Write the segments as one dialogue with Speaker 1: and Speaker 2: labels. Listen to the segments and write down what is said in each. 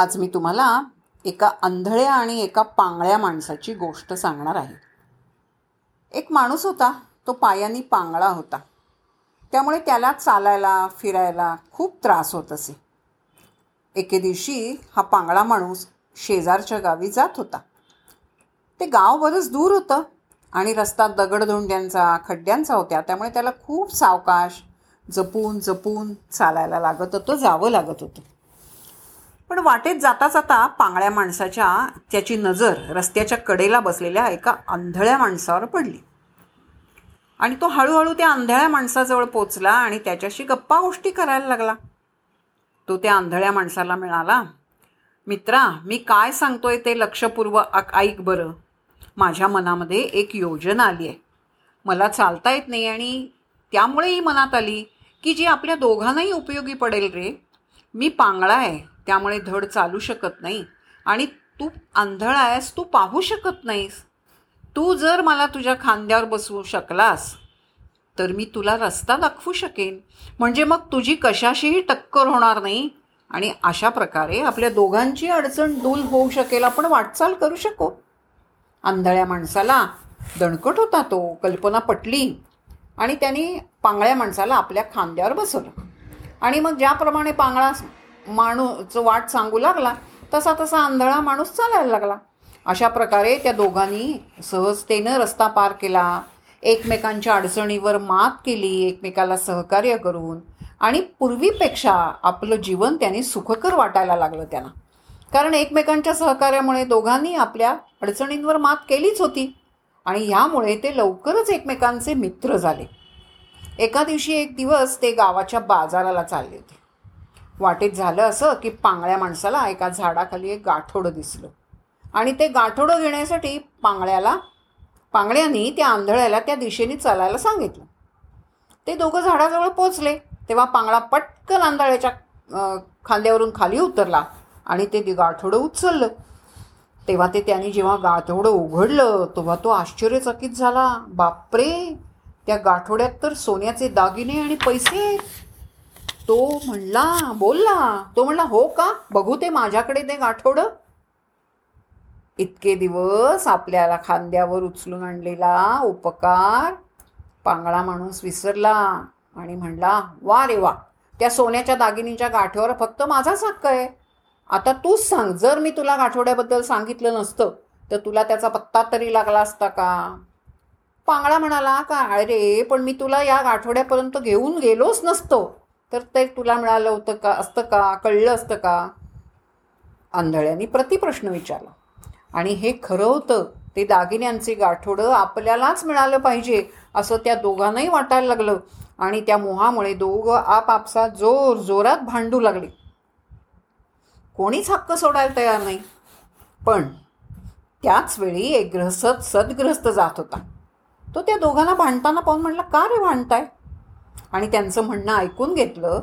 Speaker 1: आज मी तुम्हाला एका आंधळ्या आणि एका पांगळ्या माणसाची गोष्ट सांगणार आहे. एक माणूस होता तो पायाने पांगळा होता. त्यामुळे त्याला चालायला फिरायला खूप त्रास होत असे. एके दिवशी हा पांगळा माणूस शेजारच्या गावी जात होता. ते गाव बरंच दूर होतं आणि रस्ता दगडधोंड्यांचा खड्ड्यांचा होत्या. त्यामुळे त्याला खूप सावकाश जपून जपून चालायला लागत होतं जावं लागत होतं. पण वाटेत जाता जाता पांगळ्या माणसाच्या त्याची नजर रस्त्याच्या कडेला बसलेल्या एका आंधळ्या माणसावर पडली. आणि तो हळूहळू त्या आंधळ्या माणसाजवळ पोचला आणि त्याच्याशी गप्पा गोष्टी करायला लागला. तो त्या आंधळ्या माणसाला मिळाला मित्रा मी काय सांगतोय ते लक्षपूर्वक ऐक बरं. माझ्या मनामध्ये एक योजना आली आहे. मला चालता येत नाही आणि त्यामुळेही मनात आली की जी आपल्या दोघांनाही उपयोगी पडेल रे. मी पांगळा आहे त्यामुळे धड चालू शकत नाही. आणि तू आंधळा आहेस तू पाहू शकत नाहीस. तू जर मला तुझ्या खांद्यावर बसवू शकलास तर मी तुला रस्ता दाखवू शकेन. म्हणजे मग तुझी कशाशीही टक्कर होणार नाही. आणि अशा प्रकारे आपल्या दोघांची अडचण दूर होऊ शकेल आपण वाटचाल करू शकू. आंधळ्या माणसाला दणकट होता तो कल्पना पटली. आणि त्याने पांगळ्या माणसाला आपल्या खांद्यावर बसवलं. आणि मग ज्याप्रमाणे पांगळा माणूस वाट सांगू लागला तसा तसा आंधळा माणूस चालायला लागला. अशा प्रकारे त्या दोघांनी सहजतेनं रस्ता पार केला एकमेकांच्या अडचणीवर मात केली एकमेकाला सहकार्य करून आणि पूर्वीपेक्षा आपलं जीवन त्यांनी सुखकर वाटायला लागलं त्यांना. कारण एकमेकांच्या सहकार्यामुळे दोघांनी आपल्या अडचणींवर मात केलीच होती आणि ह्यामुळे ते लवकरच एकमेकांचे मित्र झाले. एका दिवशी एक दिवस ते गावाच्या बाजाराला चालले होते. वाटेत झालं असं की पांगळ्या माणसाला एका झाडाखाली एक गाठोडं दिसलं. आणि ते गाठोडं घेण्यासाठी पांगळ्याला पांगळ्यांनी त्या आंधळ्याला त्या दिशेने चालायला सांगितलं. ते दोघं झाडाजवळ पोचले तेव्हा पांगळा पटकन आंधळ्याच्या खांद्यावरून खाली उतरला आणि ते गाठोडं उचललं. तेव्हा ते त्याने जेव्हा गाठोडं उघडलं तेव्हा तो आश्चर्यचकित झाला. बापरे! त्या गाठोड्यात तर सोन्याचे दागिने आणि पैसे तो म्हणला बोलला. तो म्हणला हो का? बघू ते माझ्याकडे ते गाठोडं. इतके दिवस आपल्याला खांद्यावर उचलून आणलेला उपकार पांगळा माणूस विसरला आणि म्हणला वा रे वा त्या सोन्याच्या दागिनीच्या गाठीवर फक्त माझाच हक्क आहे. आता तूच सांग जर मी तुला गाठोड्याबद्दल सांगितलं नसतं तर तुला त्याचा पत्ता तरी लागला असता का? पांगळा म्हणाला का अरे पण मी तुला या आठवड्यापर्यंत घेऊन गेलोच नसतो. तर ते तुला मिळालं होतं का असतं का कळलं असतं का? आंधळ्यांनी प्रतिप्रश्न विचारला. आणि हे खरं होतं ते दागिन्यांचे गाठोडं आपल्यालाच मिळालं पाहिजे असं त्या दोघांनाही वाटायला लागलं. आणि त्या मोहामुळे दोघं आपापसा जोर जोरात भांडू लागले. कोणीच हक्क सोडायला तयार नाही. पण त्याच वेळी एक ग्रहस्थ सद्ग्रस्त जात होता. तो त्या दोघांना भांडताना पाहून म्हटलं का रे भांडताय? आणि त्यांचं म्हणणं ऐकून घेतलं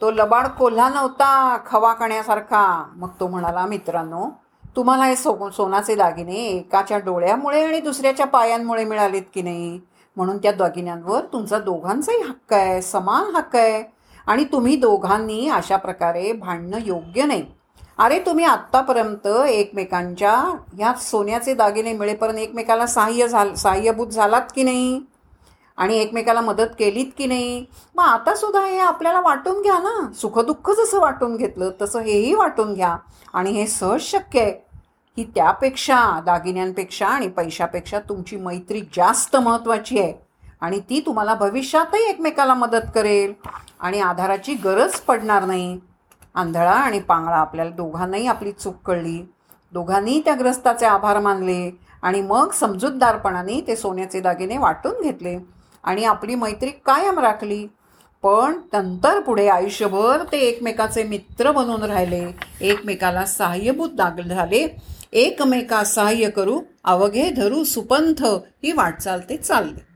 Speaker 1: तो लबाड कोल्हा नव्हता खवा कण्यासारखा. मग तो म्हणाला मित्रांनो तुम्हाला हे सो सोनाचे दागिने एकाच्या डोळ्यामुळे आणि दुसऱ्याच्या पायांमुळे मिळालेत की नाही? म्हणून त्या दागिन्यांवर तुमचा दोघांचाही हक्क आहे समान हक्क आहे. आणि तुम्ही दोघांनी अशा प्रकारे भांडणं योग्य नाही. अरे तुम्ही आत्तापर्यंत एकमेकांच्या ह्या सोन्याचे दागिने मिळेपर्यंत एकमेकाला सहाय्य झाल सहाय्यभूत झालात की नाही? आणि एकमेकाला मदत केलीत की नाही? मग आता सुद्धा हे आपल्याला वाटून घ्या ना. सुखदुःख जसं वाटून घेतलं तसं हेही वाटून घ्या. आणि हे सहज शक्य आहे की त्यापेक्षा दागिन्यांपेक्षा आणि पैशापेक्षा तुमची मैत्री जास्त महत्त्वाची आहे. आणि ती तुम्हाला भविष्यातही एकमेकाला मदत करेल. आणि आधाराची गरज पडणार नाही. आंधळा आणि पांगळा. आपल्याला दोघांनाही आपली चूक कळली. दोघांनी त्या ग्रस्ताचे आभार मानले आणि मग समजूतदारपणाने ते सोन्याचे दागिने वाटून घेतले आणि आपली मैत्री कायम राखली. पण नंतर पुढे आयुष्यभर ते एकमेकाचे मित्र बनून राहिले. एकमेकाला सहाय्यभूत दागल झाले. एकमेका सहाय्य करू अवघे धरू सुपंथ ही वाटचाल ते चालले.